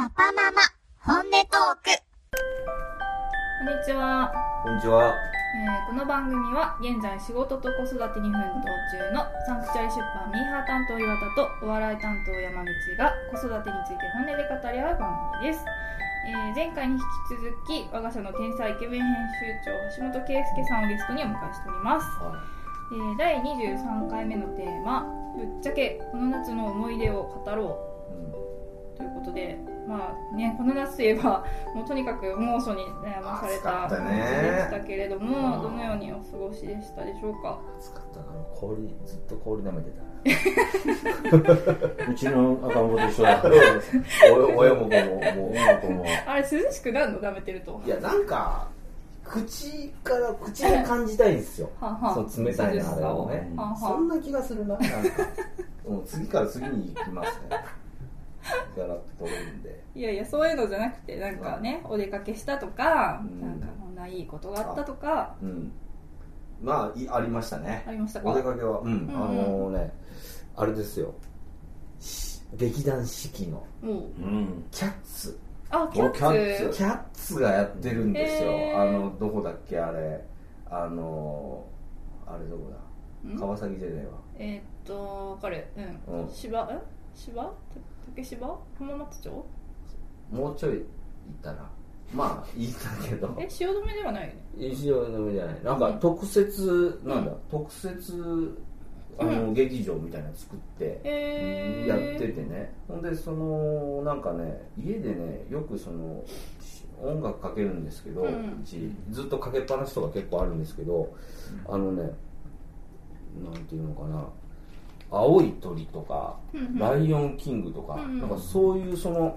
パパママ本音トーク。こんにちは、こんにちは。えーこの番組は現在仕事と子育てに奮闘中のサンクチュアリ出版ミーハー担当岩田とお笑い担当山口が子育てについて本音で語り合う番組です、えー前回に引き続き我が社の天才イケメン編集長橋本圭介さんをゲストにお迎えしております、えー第23回目のテーマ「ぶっちゃけこの夏の思い出を語ろう」ということでまあねこの夏といえば もうとにかく猛暑に悩まされた暑かったねでしたけれども、うんどのようにお過ごしでしたでしょうか？暑かったな。氷、ずっと氷舐めて うちの赤ん坊と一緒だ。親も子も、もう、女の子も。あれ涼しくなるの？舐めてるといや、なんか、口から、口で感じたいんですよ。はんはんその冷たいな、あれをね。はんはんそんな気がするな、なんか。もう次から次に行きますね。ガラッと取れるんで。いやいやそういうのじゃなくてなんかねお出かけしたとか、うん。なんかこんないいことがあったとか。うん。まあ、いありましたね。あ。りましたか？お出かけは、うん、んあのね、あれですよ。し劇団四季のもう。うん。キャッツ。あキャッツ。おキャッツ。キャッツがやってるんですよ、あのどこだっけあれ。あのあれどこだ？ん？川崎じゃねえーっと分かる。うん、うん。芝え芝？竹芝？浜松町？もうちょい行ったらまあいいんだけど。え汐留ではないよね？一応のじゃない。なんかうん。特設、なんだ？うん。特設あの、劇場みたいなの作ってえー、やっててね。ほんでそのなんかね家でねよくそのし音楽かけるんですけど、ううんちずっとかけっぱなしとか結構あるんですけど、あのねなんていうのかな青い鳥とか、ライオンキングとか、なんかそういうその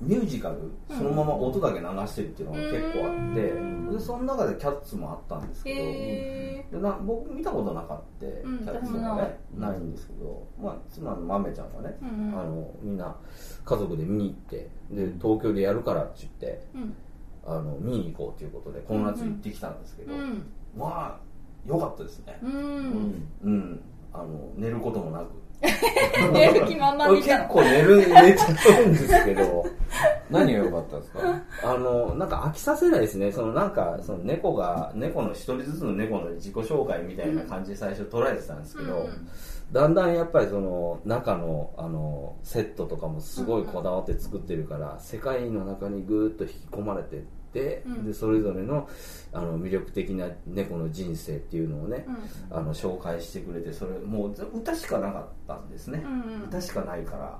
ミュージカルそのまま音だけ流してるっていうのが結構あって、うん。でその中でキャッツもあったんですけど、へでな僕見たことなかった、うん。キャッツとかねない。んですけど、まあ、妻の豆ちゃんがね、うんうん。あのみんな家族で見に行ってで東京でやるからって言ってうん。あの見に行こうということでこの夏行ってきたんですけど、うん。まあ良かったですね。ううんん。うんあの寝ることもなく。寝る気満々結構寝る寝ちゃうんですけど。何が良かったですか？あのなんか飽きさせないですね。そのなんかその猫が猫の一人ずつの猫の自己紹介みたいな感じで最初捉えてたんですけど、うんだんだんやっぱりその中のあのセットとかもすごいこだわって作ってるから、世界の中にぐーっと引き込まれてって、うん。でそれぞれのあの魅力的な猫の人生っていうのをね、うん。あの紹介してくれてそれもう歌しかなかったんですね、うん歌しかないから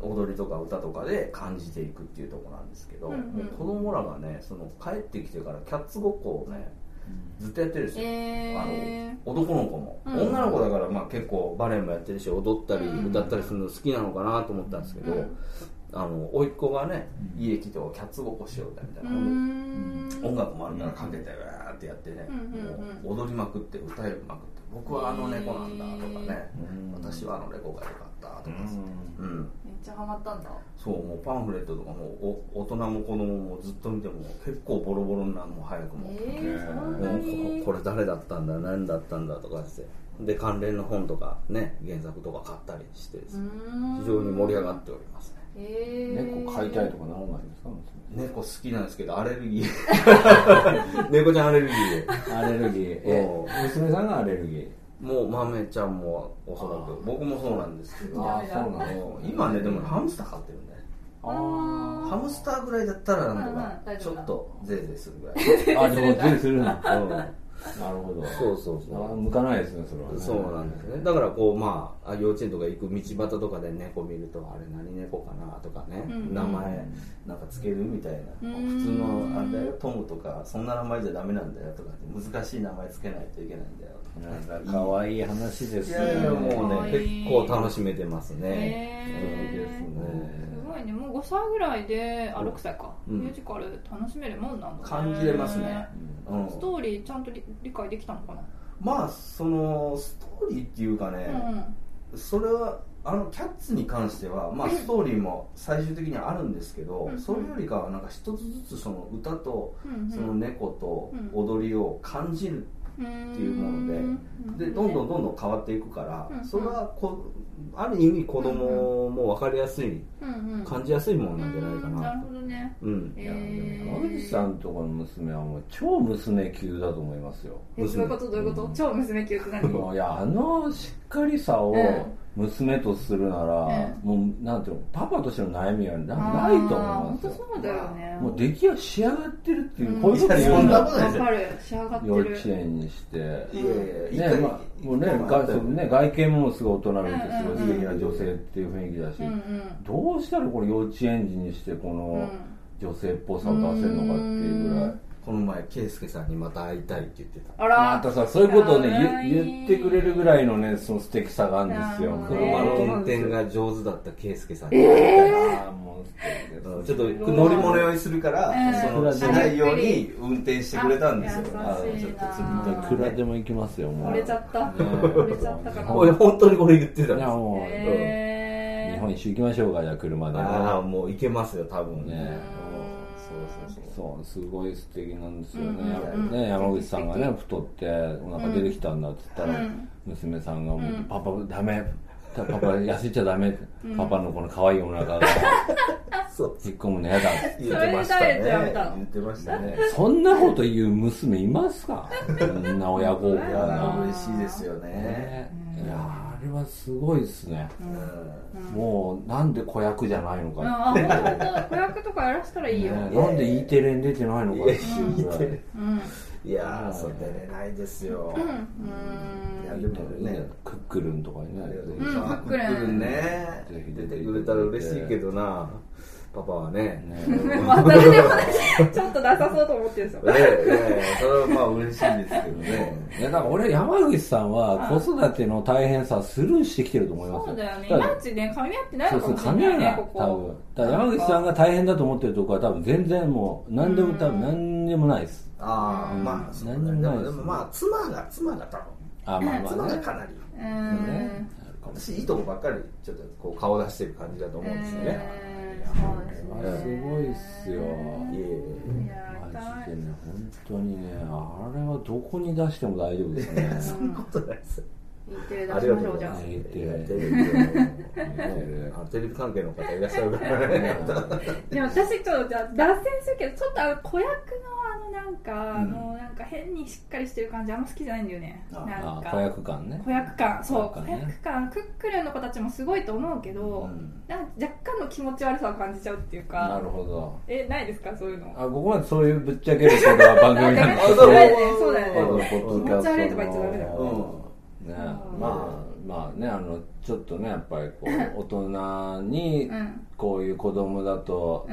踊りとか歌とかで感じていくっていうところなんですけど、うんうん。もう子供らがねその帰ってきてからキャッツごっこをねずっとやってるんですよ、えあの男の子も、うん。女の子だからまあ結構バレエもやってるし踊ったりうん。歌ったりするの好きなのかなと思ったんですけど、うんあの甥っ子がねうん。家来てキャッツごっこしようみたいな、音楽もあるからかけてわーってやってね、もう踊りまくって歌いまくって僕はあの猫なんだとかね、うん。私はあの猫が良かったとかさ、ううん。めっちゃハマったんだ。そうもうパンフレットとかもお大人も子供もずっと見ても結構ボロボロになるもう早くも、もに？うここれ誰だったんだ？何だったんだとかして。で関連の本とかね原作とか買ったりしてですね。非常に盛り上がっております猫飼いたいとかならないんですか？猫好きなんですけどアレルギー。猫ちゃんアレルギーで。アレルギー。娘さんがアレルギー？もう豆ちゃんもおそらく。僕もそうなんですけど。あー、そうなあのの今ねでもハムスター飼ってるんで。あハムスターぐらいだったらなんとかちょっとゼーゼーするぐらい。ーあ、でも全然するな。うんなるほど。そうそうそう。あ向かないですね、それはね。そうなんですね。だからこうまああ幼稚園とか行く道端とかで猫見るとあれ何猫かなとかね、うん。名前なんかつけるみたいな、うん。普通のあれだよトムとかそんな名前じゃダメなんだよとか難しい名前つけないといけないんだよなんか可愛い話ですね。いやいやもう可ね愛い。結構楽しめてますね、すね。すごいね。もう5歳ぐらいであうん6歳か、うん。ミュージカル楽しめるもんなんだね。感じれますね、うん。ストーリーちゃんと理理解できたのかな？まあそのストーリーっていうかね、それはあのキャッツに関しては、まあ、ストーリーも最終的にはあるんですけど、うん。それよりかはなんか一つずつその歌とその猫と踊りを感じるっていうもので。でどんどんどんどん変わっていくから、うんそれはこある意味子供も分かりやすい、うんうん。感じやすいもんなんじゃないかな。なるほどね。うん。えいやでー。も山口さんとこの娘はもう超娘級だと思いますよえどういうことどういうこと超娘級って何いやあのしっかりさを娘とするなら、もうなんていうのパパとしての悩みはなないと思いますよ。本当そうだよね。もう出来は仕上がってるっていう、うん。こういうこと言そうんだなことないですよ。わかる。仕上がってる。幼稚園にして。いやいやねまあ、もうね外そうね外見もすごい大人びてすごい素敵なうん女性っていう雰囲気だし、うんうん。どうしたらこれ幼稚園児にしてこの女性っぽさを出せるのかっていうぐらい、この前圭介さんにまた会いたいって言ってた。あら。またさそういうことをね言言ってくれるぐらいのねその素敵さがあるんですよなるほど車のえー運転が上手だった圭介さんに。会いたいああもう素敵です。うんちょっと乗り物酔いするから、うん。そのしないように運転してくれたんですよ。あ優しいなちょっと釣りいくらでも行きますよもう。惚れちゃった。ね惚れちゃったかな俺本当にこれ言ってたんいです。やもう、へー。日本一周行きましょうかじゃあ車でね。ああ、もう行けますよ、多分ね。ねそうそうそう。そうすごい素敵なんですよね,、うんうんね山口さんがね太ってお腹出てきたんだって言ったら、うん。娘さんがパパダメ。パパ痩せちゃダメ、パパのこの可愛いお腹が。そう。引っ込むの嫌だ言ってましたね。たの。言ってましたね。そんなこと言う娘いますか？そんな親孝行いやなー、嬉しいですよね。ね。いやあれはすごいですね、うん。もうなんで子役じゃないのかあ本当子役とかやらせたらいいよ、ねなんで E テレに出てないのかって。いうぐらいいやうん。いやー、そう出れないですよ。うん。いやでもね、クックルンとかにね。ううん。クックルンね。ぜひ出てくれたら嬉しいけどな、パパはね。ねまあ誰でもねちょっとなさそうと思ってるんですよ。ええええそれはまあ嬉しいですけどね。いやだから俺山口さんは子育ての大変さスルーしてきてると思いますそうだよね。いまいちね噛み合ってないのかもしれないねここ。多分。だ山口さんが大変だと思ってるところは多分全然もう何でも多分何でもないです。ああ、うん。まあ、何でもないです。でもまあ、妻が、妻が多分。あまあ妻まあね。がかなり。うーん私、いいとこばっかり、ちょっとこう顔出してる感じだと思うんですよね。そうですねあすごいっすよ。いえマジでね本当にねあれはどこに出しても大丈夫ですね。そんなことないですあしりがとうございま。ましょうじゃあいやすテレビであテレビ関係の方いらっしゃるからね。でも私ちょっとじゃあ脱線するけどちょっとあの子役のあのなんか、うんあのなんか変にしっかりしてる感じあんま好きじゃないんだよね。あなんか。あ子役感ね。子役感。そう。子子役感ね。役感クックルンの子たちもすごいと思うけど、うん。なんか若干の気持ち悪さを感じちゃうっていうなかるほど。えないですか？そういうの。あここまでそういうぶっちゃけることは番組なんで そうだよね。気持ち悪いとか言っちゃダメだようんね。うん。まあまあねあのちょっとねやっぱりこう 大人にうん。こういう子供だと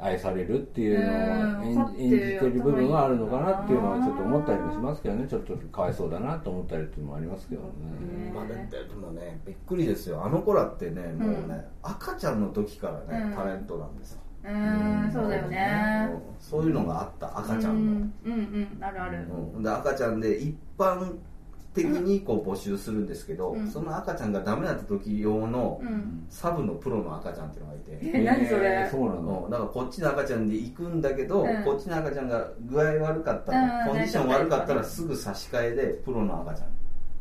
愛されるっていうのをうん。演じてる部分はあるのかなっていうのはちょっと思ったりもしますけどね。ちょっとかわいそうだなと思ったりっていうのもありますけどね。まあででもねびっくりですよ。あの子らってねもうね、うん赤ちゃんの時からね、うん。タレントなんですよ。うーんそうだよね。うん。そういうのがあった赤ちゃんの、うんうんうん。あるある。うん。で赤ちゃんで一般的にこう募集するんですけど、うん。その赤ちゃんがダメだった時用のうん。サブのプロの赤ちゃんっていうのがいて、え何それ？えーそうなん。だからこっちの赤ちゃんで行くんだけど、うん。こっちの赤ちゃんが具合悪かったら、うん。コンディション悪かったらすぐ差し替えでプロの赤ちゃん。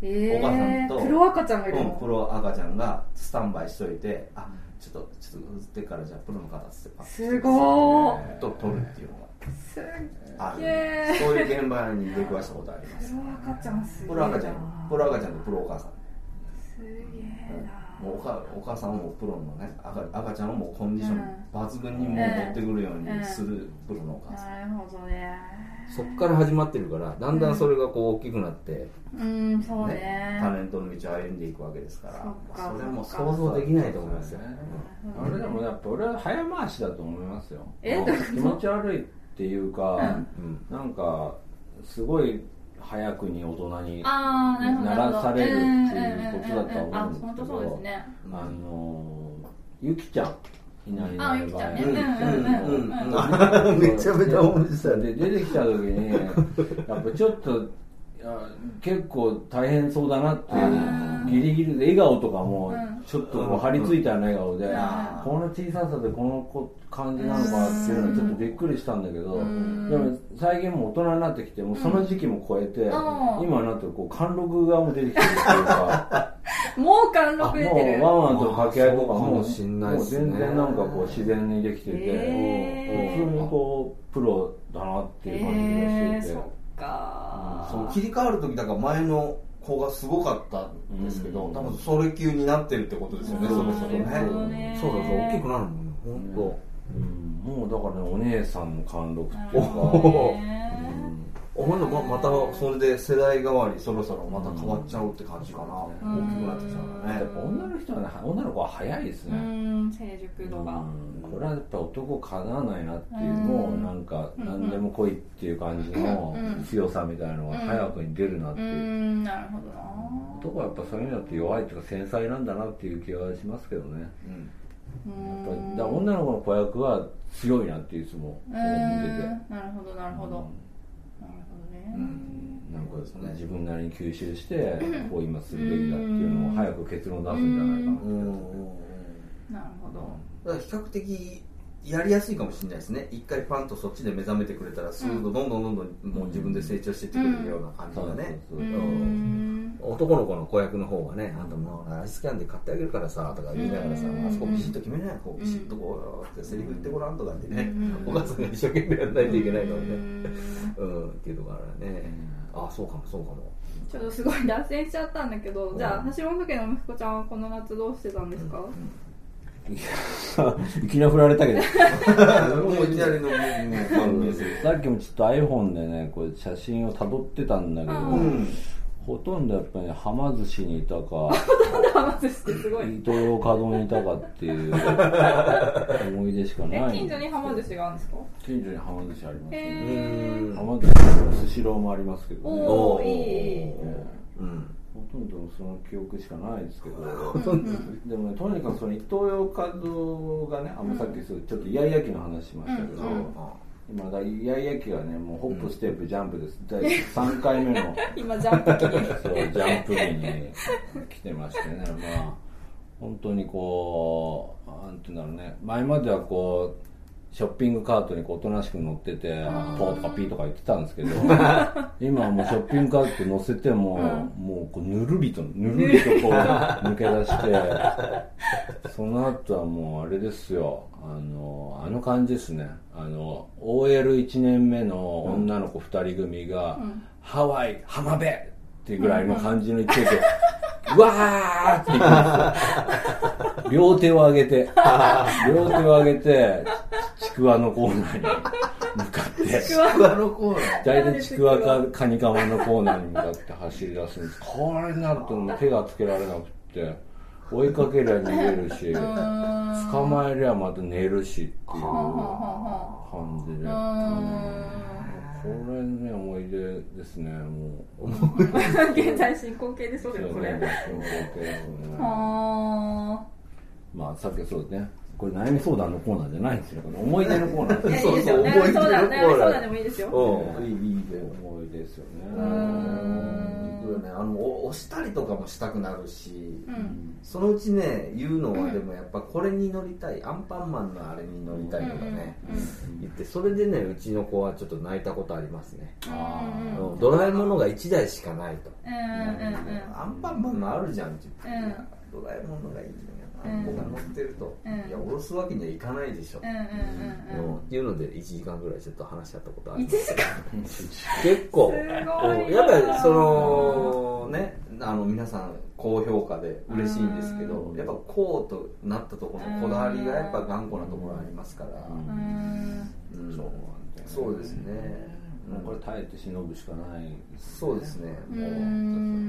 えお母さんとー、プロ赤ちゃんがいるうん、のプロ赤ちゃんがスタンバイしといて、あちょっとちょっと映ってからじゃあプロの方っつってすごー。と撮るっていうのが。すっあそういう現場に出くわしたことあります。プロ赤ちゃんすげえプロ赤ちゃんプロ赤ちゃんとプロお母さん。すげえ。なもうおかお母さんもプロのね赤赤ちゃんをもうコンディション抜群にもう持ってくるようにするプロのお母さん、なるほどね。そっから始まってるからだんだんそれがこう大きくなって、うんそうね。ねタレントの道を歩んでいくわけですからそっかそれも想像できないと思いますよ、あれでもやっぱ俺は早回しだと思いますよ。え？気持ち悪いっていうか、うん。なんかすごい早くに大人にならされるっていうことだと思うんですけど本当そうですね。あのゆきちゃんいないいあない場合ゆきちゃんね。うんうん。めちゃめちゃ面白い。で出てきた時にやっぱちょっと結構大変そうだなっていう。ギリギリで笑顔とかもうん。ちょっとこう張り付いたような笑顔で、この小ささでこの子感じなのかっていうのはちょっとびっくりしたんだけどでも最近も大人になってきてもその時期も超えて、今になってこう貫禄がもう出てきてるっていうか。もう貫禄出てる。もうワンワンとの掛け合いとかももう全然なんかこう自然にできてて、えー、普通にこうプロだなっていう感じがしてて、えー、その切り替わる時だから前の子がすごかったんですけど、うん、多分それ級になってるってことですよね、そろそろね。そうそうそう大きくなるもんね本当、うん、もうだからねお姉さんの貫禄っていうか、ほんままたそれで世代代わりそろそろまた変わっちゃうって感じかな、大きくなってきちゃうね。やっぱ女の人はね女の子は早いですね。うん成熟度が。これはやっぱ男かなわないなっていうもうなんか何でも来いっていう感じの強さみたいなのが早くに出るなっていう。なるほどな。男はやっぱそういう意味だと弱いっていうか繊細なんだなっていう気はしますけどね、うん。やっぱりだ女の子の子役は強いなっていつも見てて。なるほどなるほど、うん、なん。かですね、自分なりに吸収してこう今するべきだっていうのを早く結論出すんじゃないかななるほど。だから比較的やりやすいかもしれないですね。一回パンとそっちで目覚めてくれたらすぐどんどんどんどんもう自分で成長していってくれるような感じがね。男の子の子役の方がねあんたもうアイスキャンディー買ってあげるからさとか言いながらさあそこビシッと決めないこうビシッとこうってセリフ言ってごらんとかってね お母さんが一生懸命やらないといけないからね。うん。っていうのがあるね。あそうかもそうかも。ちょっとすごい脱線しちゃったんだけどじゃあ橋本家の息子ちゃんはこの夏どうしてたんですか、いきなり振られたけど。も ういきなりのさっきもちょっと iPhone でねこう写真をたどってたんだけど、うん。ほとんどやっぱり、ね、はま寿司にいたかほとんどはま寿司ってすごい。伊東洋華堂にいたかっていう 思い出しかない。近所にはま寿司があるんですか？近所にはま寿司ありますね。はま寿司のスシローもありますけどね。おおいいいい、うんほとんどその記憶しかないですけど、でもねとにかくその伊東洋華堂がねあさっきちょっとイヤイヤ期の話しましたけど、今だイヤイヤ期はねもうホップステップジャンプです。第3回目の。今ジャンプ期。にそうジャンプ期に来てましてね。まあ本当にこうなんていうんだろうね。前まではこうショッピングカートにこうおとなしく乗っててポーとかピーとか言ってたんですけど 今はもうショッピングカート乗せても、うん、もうこうぬるりとぬるりとこう抜け出してその後はもうあれですよ。あのあの感じですね。あの OL1 年目の女の子2人組が、うん、ハワイ浜辺っていうぐらいの感じの勢いで、うわーって行くんですよ。両手を上げて両手を上げてちくわのコーナーに向かって。ちくわのコーナー。大体ちくわかカニカマのコーナーに向かって走り出すんです。これになるともう手がつけられなくて。追いかけりゃ逃げるし捕まえりゃまた寝るしっていう感じで。これね思い出ですねもう現在進行形でそうですこれ進行形ですねまあさっきそうですねこれ悩み相談のコーナーじゃないんですよ。思い出のコーナー。そうそう、思い出のコーナー。悩み相談でもいいですよ。うん、いい、いい思い出ですよね。うん。ね、あの、押したりとかもしたくなるし、うん、そのうちね、言うのはでもやっぱこれに乗りたい、アンパンマンのあれに乗りたいとかね、言って、それでね、うちの子はちょっと泣いたことありますね。ドラえもんのが1台しかないと。アンパンマンのあるじゃんって言って、ドラえもんのがいいんだよ。子が乗ってると、いや下ろすわけにはいかないでしょ、っていうので1時間ぐらいちょっと話し合ったことあるんですけど 結構。やっぱりそのねあの皆さん高評価で嬉しいんですけどやっぱこうとなったところのこだわりがやっぱ頑固なところありますから。そうですねもうこれ耐えて忍ぶしかない、ね、そうですね。もう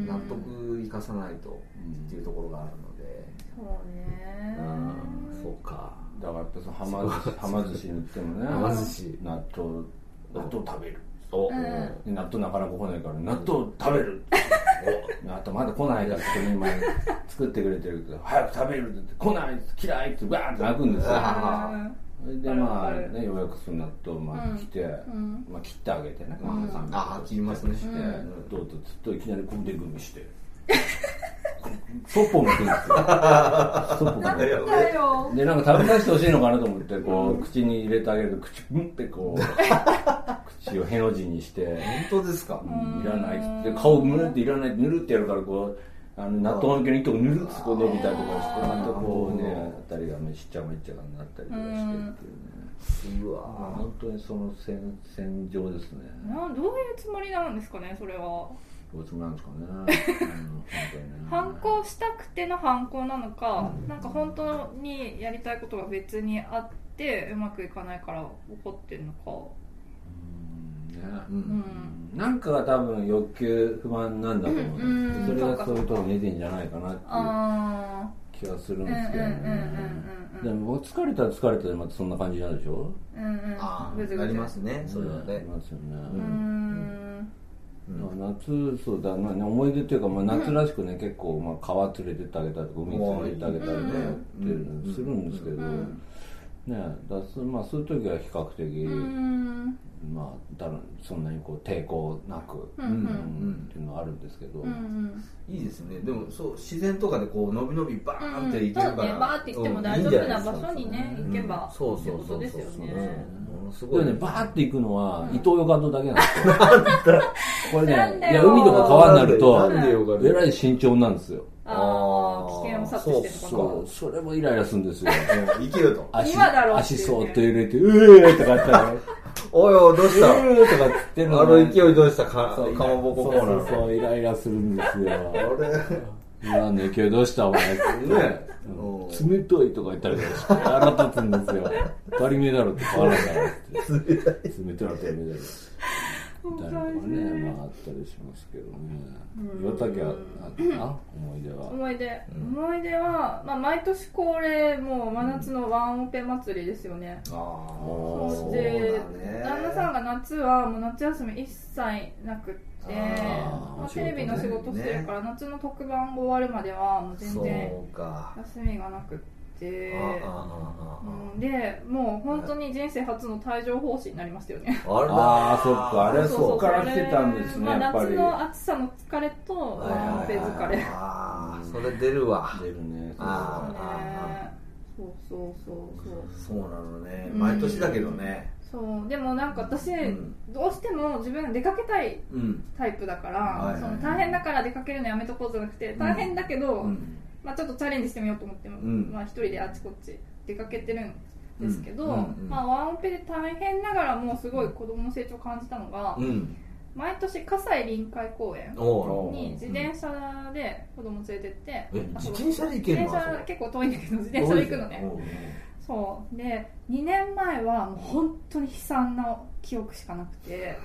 納得いかさないとっていうところがあるのそうね。うん。そうか。だからやっぱそのはま寿司はま寿司に行ってもねはま寿司。納豆。納豆食べる。お、う。ん、納豆なかなか来ないから納豆食べる。おあとまだ来ないからって今作ってくれてるけど早く食べるって来ない嫌いってわーって泣くんですよそれでまあねようやくその納豆まあ来て、まあ切ってあげてね、まあ、あ切りますね。して、どうぞずっといきなりこう腕組みして。そっぽ向くんですよそっぽ向くでなんか食べさせてほしいのかなと思ってこう口に入れてあげる。と口うんってこう 口をへの字にして。本当ですか？いらないって。顔ぬるっていらないぬるってやるからこうあの納豆の毛の糸がぬるっとこう伸びたりとかしてまたこうね当たりがめしっちゃめっちゃがなったりとかしてっていうね。うわ本当にその戦戦場ですね。などういうつもりなんですかねそれは。どういうつもりなんですかね、うん、本当にね。反抗したくての反抗なのか、なんか本当にやりたいことが別にあってうまくいかないから怒ってるのか。うんね。ううん。んなんかが多分欲求不満なんだと思ううん。うん。それがそういうところに出てんじゃないかなっていうあ気がするんですけどでも疲れたら疲れたでまたそんな感じになるでしょ？うんうん。うんああなりますね。それはありねますよね、うーん。夏そうだ。な思い出っていうか、まあ、夏らしくね、結構、まあ、川連れてってあげたりとか海連れてってあげたりとかっていうのするんですけど、うんねだすまあ、そういう時は比較的、うん。まあ、だらそんなにこう抵抗なく、うんうん。うんっていうのはあるんですけど、うんうん。いいですね。でもそう自然とかでこう伸び伸びバーンっていけるから、そうねバーって行っても大丈夫な場所にねうん行けばそうそうってことですよね。ものすごい。ね、バーって行くのは、伊東洋華堂だけなんですよ。これね、いや、海とか川になると、なんでよかえらい慎重なんですよ。ああ危険を察知してるのかそう、それもイライラするんですよ。う んいけると足、今だろっていうね足そーっと入れて、うえーとか言ったら、おいおいどうした？うえーとか言ってるあの勢いどうした？かそうかまぼこコそうーナーそうそう、イライラするんですよ。あれ？今の勢いどうした？お前ってね。うん冷たいとか言ったりとかして、腹立つんですよ。当たり前だろって変わらないって。冷たい当たり前だろ。みたいなのがね、まああったりしますけどね。岩竹はあったな、思い出は。思い出、思い出は、まあ、毎年恒例もう真夏のワンオペ祭りですよね、ああそそううでだね。旦那さんが夏はもう夏休み一切なくってまあ、テレビの仕事してるから、夏の特番が終わるまではもう全然休みがなくってああああうんでもう本当に人生初の帯状疱疹になりましたよね。あら。ああ、そっか、あれはそうそこから来てたんですね、まあ、やっぱり。夏の暑さの疲れとはいはいはい。ワンオペ疲れ。ああそれ出るわ。出るね。あねそうそうそうそう。そうなのね。うん。毎年だけどね。そう。でもなんか私、ん。どうしても自分出かけたいうん。タイプだから、はいはいその大変だから出かけるのやめとこうじゃなくて大変だけど、うんまあ、ちょっとチャレンジしてみようと思って、ん。まあ、一人であちこち出かけてるんですけど、うん。うん。うん。まあ、ワンオペで大変ながらもすごい子供の成長を感じたのが、うん。毎年葛西臨海公園に自転車で子供連れてって、えあ自転車で行けるの？自転車結構遠いんだけど自転車で行くのねそう。で2年前はもう本当に悲惨な記憶しかなくて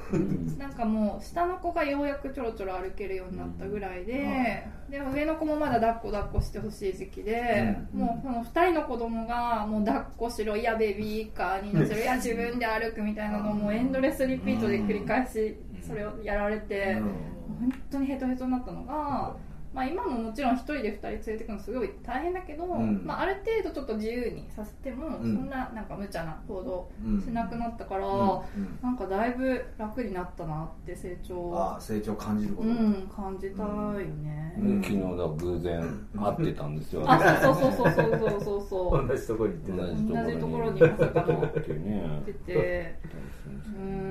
なんかもう下の子がようやくちょろちょろ歩けるようになったぐらいで、でも上の子もまだ抱っこ抱っこしてほしい時期で、うん。もうこの2人の子供がもう抱っこしろいやベビーカーに乗せろいや自分で歩くみたいなのをもうエンドレスリピートで繰り返しそれをやられて、本当にヘトヘトになったのが、まあ、今ももちろん1人で2人連れてくのすごい大変だけど、ん。まあ、ある程度ちょっと自由にさせても、うん。そんななんか無茶な行動うん。しなくなったから、うん。うん。なんかだいぶ楽になったなって成長。ああ成長感じること。うん感じたよね、で昨日だ偶然会ってたんですよ。あそうそうそうそうそうそうそう。同じとこに行ってた。同じところにまさかのってね。出てうーん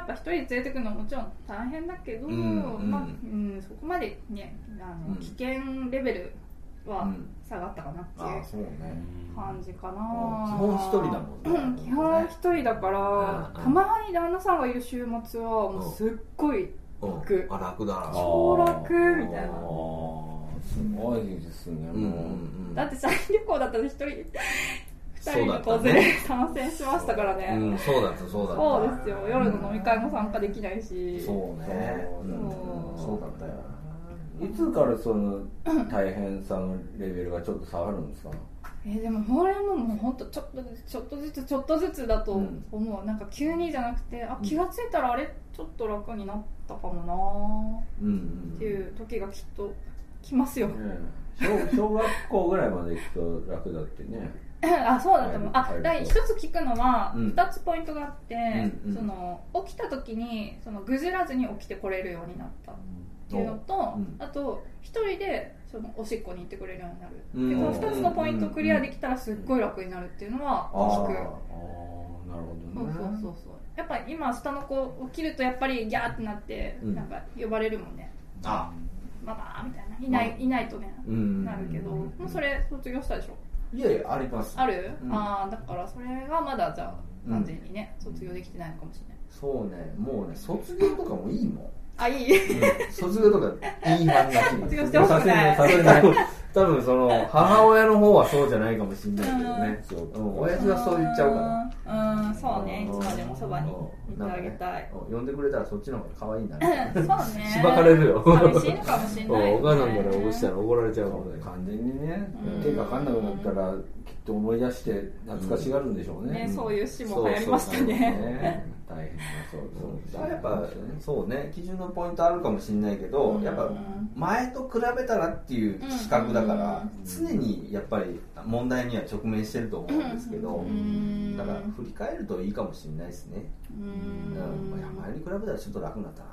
やっぱ一人で連れてくのももちろん大変だけど、うんうん。まあうん、そこまでねあの、うん危険レベルはうん。下がったかなっていう感じかな、基本一人だもんね基本一人だから、うん。たまに旦那さんがいる週末はもうすっごいうん。楽あ楽だ。超楽みたいな。すごいですね、う。んうんもう。うん。だって社員旅行だったら一人二人の子そうだったね。連れ参戦しましたからね、うんそうだったそうだった。そうですよ。夜の飲み会も参加できないし。そうね。そう。だったよ。いつからその大変さのレベルがちょっと下がるんですか？えーでもこれももう本当ちょっとずつちょっとずつちょっとずつだとうん。思う、なんか急にじゃなくてあ気がついたらあれちょっと楽になったかもうんうなっていう時がきっと来ますよ、小小学校ぐらいまで行くと楽だってね。あそうだと思う。あはい。だ一つ聞くのはうん。二つポイントがあって、うんうん。その起きた時にそのぐずらずに起きてこれるようになったっていうのと、うん。あと一人でそのおしっこに行ってくれるようになる。うん。けど2つのポイントクリアできたらすっごい楽になるっていうのは聞く。あああなるほどね。そうそうそう。やっぱ今下の子起きるとやっぱりギャーってなって、うん。なんか呼ばれるもんね。あ。ママみたいな。いないいないとね。うん。なるけど、もうそれ卒業したでしょいやいやあります。ある、うん。ああだからそれがまだじゃあうん完全にね、卒業できてないのかもしれない。そうねもうね卒業とかもいいもん。あいい？卒業とかいい反が 卒業してほしくないさせない多分その母親の方はそうじゃないかもしれないけどね。そううん。親父はそう言っちゃうから。うん。うん。そうね。いつまでもそばにいてあげたい。うん。呼んでくれたらそっちの方が可愛いな。そうね。しばかれるよ。寂しいのかもしれない、ね、お母さんから起こしたら怒られちゃうもんね。完全にね。うん。手がかかんなくなったらきっと思い出して懐かしがるんでしょうね。ねそういう詩も流行りましたね。大変なそうそうだからやっぱそうね。基準のポイントあるかもしれないけど、うん。やっぱ前と比べたらっていう視覚だから、うん。常にやっぱり問題には直面してると思うんですけど、うん。だから振り返るといいかもしれないですね、ううん。んいや前に比べたらちょっと楽になったな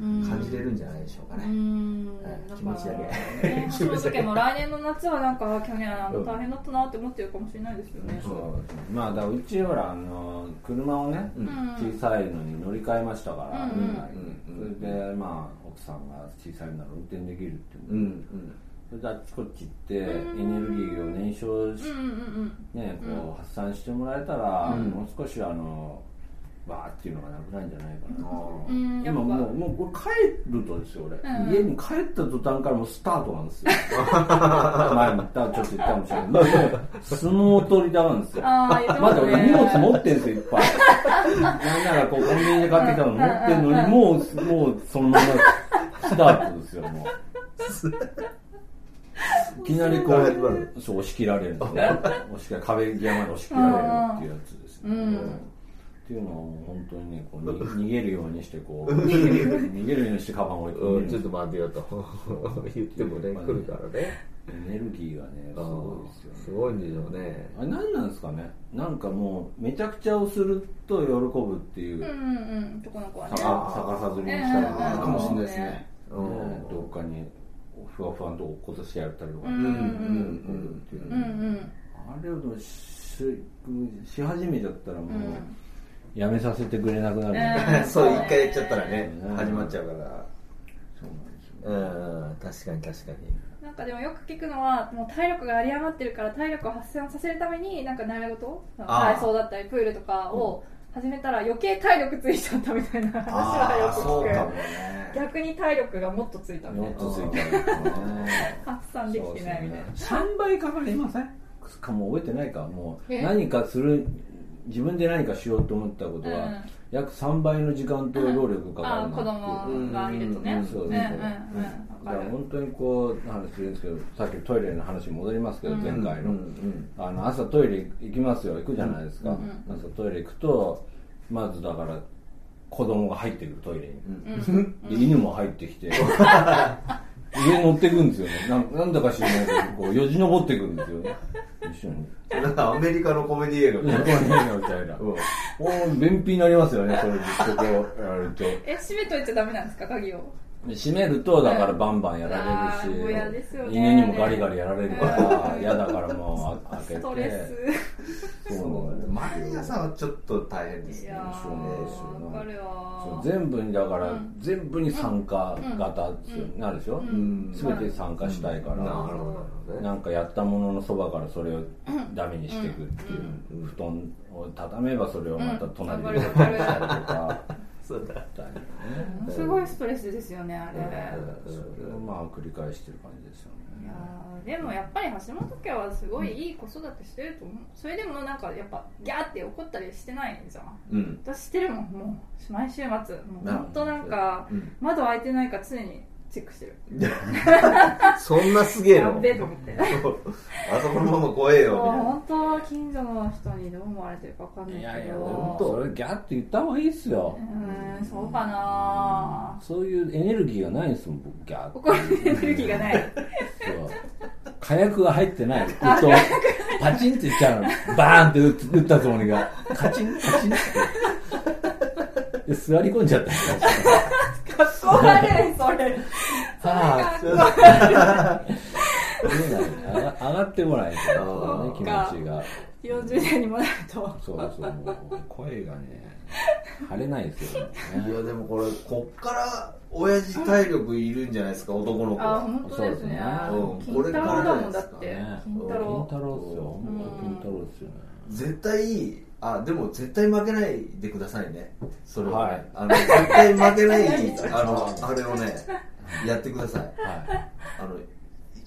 うん。と感じれるんじゃないでしょうかうね、んはい気持ちだけ。ね橋本家も来年の夏はなんか去年あの大変だったなって思ってるかもしれないですよね。そうまあだからうちほらあの車をね、うん。小さいのに乗り換えましたから、うん。うん。それでまあ奥さんが小さいなら運転できるっていうの。うんうんそれであっちこっち行ってエネルギーを燃焼し、うんうんうんね、こう発散してもらえたら、うん。もう少しあのわーっていうのがなくなるんじゃないかな、うん。今もうもうこれ帰るとですよ俺、うん。家に帰った途端からもうスタートなんですよ。前も言ったちょっと言ったかもしれない。もう相撲取りだなんですよ。まだ荷物持ってんですよいっぱい。なんならこうコンビニで買ってきたの持ってんのにもうもうそのままスタートですよもう いきなりこうそう押し切られるんですね。押し切ら壁際まで押し切られるっていうやつですね、うん。っていうのを本当にねこうに 逃げるようにしてこう 逃げるようにしてカバンを置いてうん、ちょっと待ってよと。言ってもね来るからね。エネルギーがねすごいですよね。すごいんでしょうね。あれ何なんですかね？なんかもうめちゃくちゃをすると喜ぶっていう、うんうんうん。男の子はね。逆逆さずりにしたりとか、もしれないですね。うん。ねどっかにふわふわのとこ落っことしてやったりとか、うん。うんうんっていううん。うんあれをしし始めちゃったらもう、うんやめさせてくれなくなる。そう一回やっちゃったらねうん始まっちゃうから。そうなんですよ、うん確かに確かに。なんかでもよく聞くのはもう体力が有り余ってるから体力を発散させるためになんか習い事体操だったりプールとかを始めたら余計体力ついちゃったみたいな話はよく聞く。ね。逆に体力がもっとついたみたいな。もっとついてるんですね。発散できてないみたいな。3倍かかりません？かもう覚えてないか。もうえ？何かする自分で何かしようと思ったことは、うん約3倍の時間と労力がかかる子供が見るとね。うんそうそうう。んうんうん。だから本当にこう話するんですけどさっきトイレの話に戻りますけど、うん。前回の,、うんあの朝トイレ行きますよ行くじゃないですか、うん朝トイレ行くとまずだから子供が入ってくるトイレに、うん。で 犬も入ってきて。上乗ってくんですよね。なんなんだか知らないけどこうよじ登ってくんですよね一緒に。なんかアメリカのコメディ映画この辺のみたいな。便秘になりますよねそれ。ずっとこうやると。え閉めといちゃダメなんですか鍵を閉めるとだからバンバンやられる嫌ですよね。し犬にもガリガリやられるから嫌だからもうあ開けて。そう毎朝はちょっと大変ですね。そうですよ全部にだから、うん。全部に参加型ですよ、なるでしょ、ん。全て参加したいから、なるほどなるほどね。なんかやったもののそばからそれをダメにしていくっていう、うん。布団を畳めばそれをまた隣でうん。やったりとか、そうだみたいなね。ものすごいストレスですよねあれ。それをまあ繰り返してる感じですよいやねーでもやっぱり橋本家はすごいいい子育てしてると思うそれでもなん。かやっぱギャーって怒ったりしてないじゃん。うん。私してるもん。もう毎週末もうな本当なん。かうん。窓開いてないか常にチェックしてる。そんなすげえの？やっべえと思って。あそこのまま怖えよ。みもうたいな本当近所の人にどう思われてるかわかんないけど。いやいや本当？それギャッて言った方がいいっすよ。うーん。そうかな。そういうエネルギーがないんですもん僕ギャッて。怒りエネルギーがない。そう火薬が入ってない。パチンっていっちゃうの。バーンって打ったつもりが。カチンカチンって。で座り込んじゃった。かっこ悪いそれさあ見えない上が上がってこない。とね気持ちが40年にもなるとそうそう。声がね張れないですよねいやでもこれこっから親父体力いるんじゃないですか男の子はあ本当ですね。そうですね。金太郎だもんだって。これからじゃないですね。金太金郎太郎っすよ。本当金太郎っすよね。絶対あでも絶対負けないでくださいね。それは、はい。あの絶対負けないあのあれをねやってください。はあの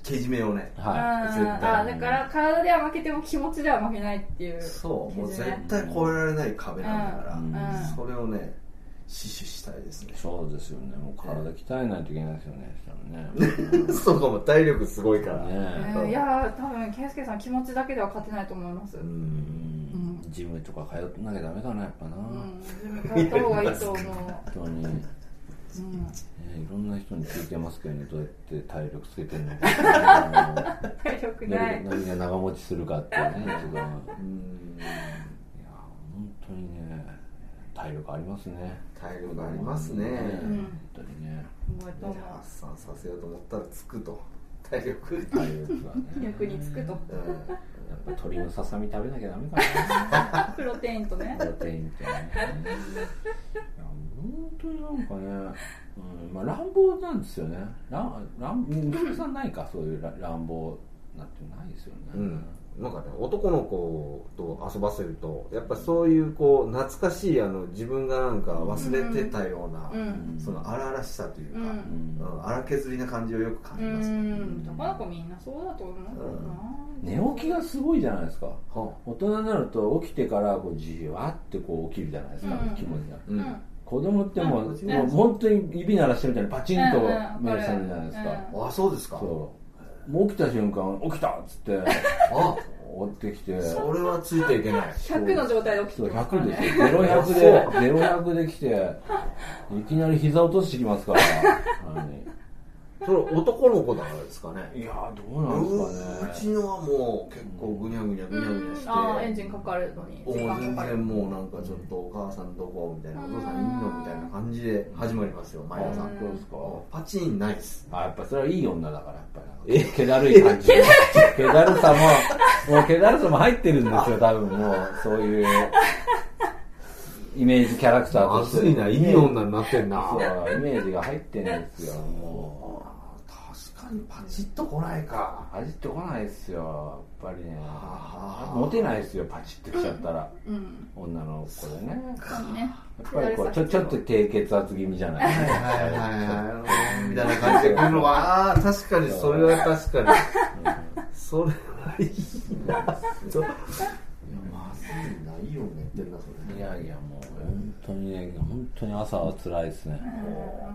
けじめをね。い。は絶対。あだから体では負けても気持ちでは負けないっていう。そうもう絶対越えられない壁なんだから、うん。それをね死守したいですね。いそうですよね。もう体鍛えないといけないですよね。そうか も体力すごいから、え。ねーいやー多分圭介さん気持ちだけでは勝てないと思います。ううん。うん。ジムとか通ってなきゃダメだなやっぱな、自分変えた方がいいと思う。本当に、ね、うん。いろんな人に聞いてますけどね。どうやって体力つけてるのか。体力ない。何が長持ちするかっていうね一番いやん本当にね体力ありますね。体力ありますね、ねん。本当にね。発散させようと思ったらつくと。体力。体力。がね。役につくと。うん。やっぱ鶏のささみ食べなきゃダメかな。プロテインとね。プロテインってね。いや本当になんかね、うん。まあ、乱暴なんですよね。乱乱息子さんないかそういう乱乱暴なんてないですよね、うんなんかね男の子と遊ばせるとやっぱそういうこう懐かしいあの自分がなんか忘れてたような、うん。その荒々しさというか、うん。うん荒削りな感じをよく感うじます、ん。男の子みんなそうだと思うな。寝起きがすごいじゃないですか。は大人になると起きてからこうじわってこう起きるじゃないですか、うん。気持ちが。うん。うん。子供ってもう,、うん。もう本当に指鳴らしてるみたいにパチンと目覚めるじゃないですか、うん。あそうですか。そうもう起きた瞬間起きたっつって あ追ってきて。それはついていけない。100の状態で起きそうてますから100ですねよ0100で 0100で来ていきなり膝落としてきますから。はいそれ男の子だからですかね。いやーどうなんですかね。うちのはもう結構ぐにゃぐにゃぐにゃぐにゃして。ああエンジンかかるのに全かかる。然もうなんかちょっとお母さんどこみたいなお父さんいんのみたいな感じで始まりますよ毎朝あそうですか。パチンないです。あやっぱそれはいい女だからやっぱりなんか。気だるい感じ 気だるさももう気だるさも入ってるんですよ多分もう。そういうイメージキャラクターまとして。ずいないい女になってんな。そうイメージが入ってるんですよも確かにパチッと来ないか。う味ってこないですよやっぱりね。はあ。モテないですよパチッときちゃったら、うん。女の子でね。そうね。やっぱりこうちょちょっと低血圧気味じゃない？はいはいはい。はいみたいな感じで来るのがあー確かにそれは確かに。それはいいな。いやまずいないい女言ってるなそれいやいやもう。本当にね本当に朝は辛いですね、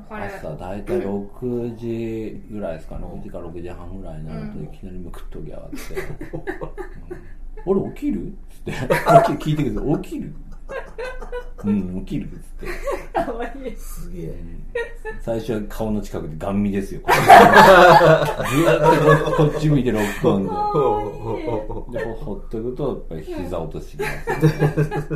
彼朝大体 6時ぐらいですかね。6時か6時半ぐらいになるといきなりむくっとき上がって「うん、俺起きる?」っつって。聞いてください「起きる?」うん起きる？っつって。かわいい。すげえ。最初は顔の近くでガン見ですよ。こっとここっち見てロックオンででほほっとくとやっぱり膝落としてきます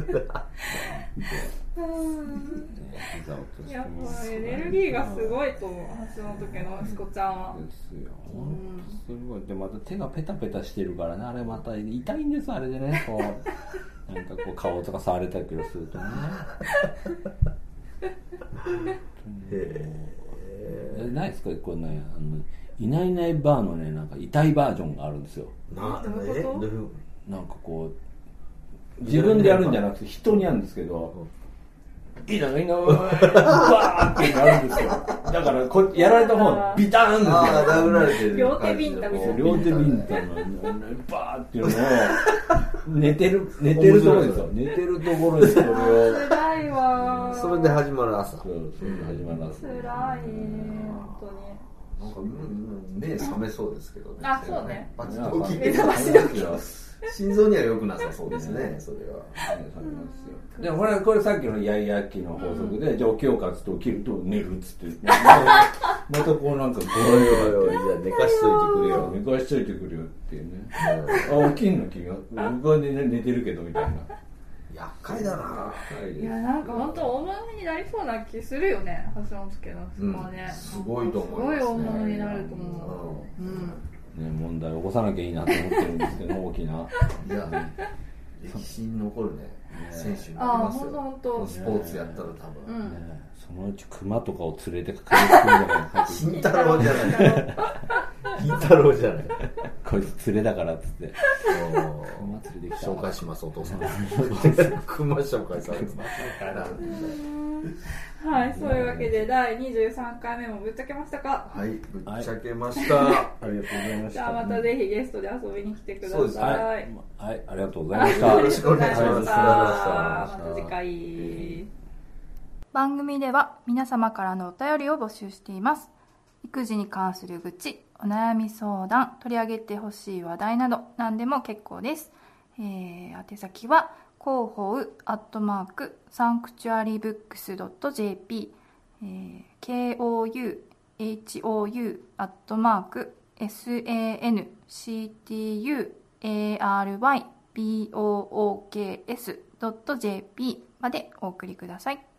やもきますうエネルギーがすごいと思う橋本家の息子ちゃんは。ですよ、本当すごい。でまた手がペタペタしてるからね。あれまた痛いんですあれでね。こうなんかこう顔とか触れたりするとね。えないですか？これねあのいないいないバーのねなんか痛いバージョンがあるんですよ。などういうこと？え？なんかこう自分でやるんじゃなくて人にやるんですけどいいな、いいな、わーってなるんですよ。だからこ、やられた方、ビターンですよ。ああ殴られてる。両手ビンタみたいな。両手ビンタの、バーっていうのを、寝てる、寝てるところですよ。寝てるところでそれを、辛いわー。それで始まる朝。そう、それで始まらす。辛い本当に。なんかうん目覚めそうですけどね。あそうね。パチいやッと起きて。目覚まし時心臓には良くなさそうですね。それは。でもこれこれさっきのイヤイヤ期の法則で、じゃあ起きようかっつって起きると寝るっつって またこうなんかゴおロいおいおいじゃあ寝かしといてくれよ。寝かしといてくれよっていうね。あ起きんの君は？僕は寝寝てるけどみたいな。厄介だな。高いです。いやなんか本当大物になりそうな気するよね橋本家の息子はね、すごいと思います、ね、すごい大物になると思う、うんね、問題を起こさなきゃいいなと思ってるんですけど 大きな。うんいや歴史に残るね選手になりますよ。スポーツやったら多う分、ん。ね。そのうち熊とかを連れてくる。んじゃないか金太郎じゃない金太郎じゃないこいつ連れだからっつって 熊連れてきた。紹介しますお父さん熊紹介されてはいそういうわけで第23回目もぶっちゃけました。かはいぶっちゃけました、ありがとうございましじゃあた。また。ぜひゲストで遊びに来てくだそうですさい、はい、はい、ありがとうございました。よろしくお願いしますまた。次回番組では皆様からのお便りを募集しています。育児に関する愚痴お悩み相談取り上げてほしい話題など何でも結構です、えー、宛先は広報アットマークサンクチュアリーブックス .jp、えー、KOUHOU アットマーク SANCTUARYBOOKS ドット JP までお送りください。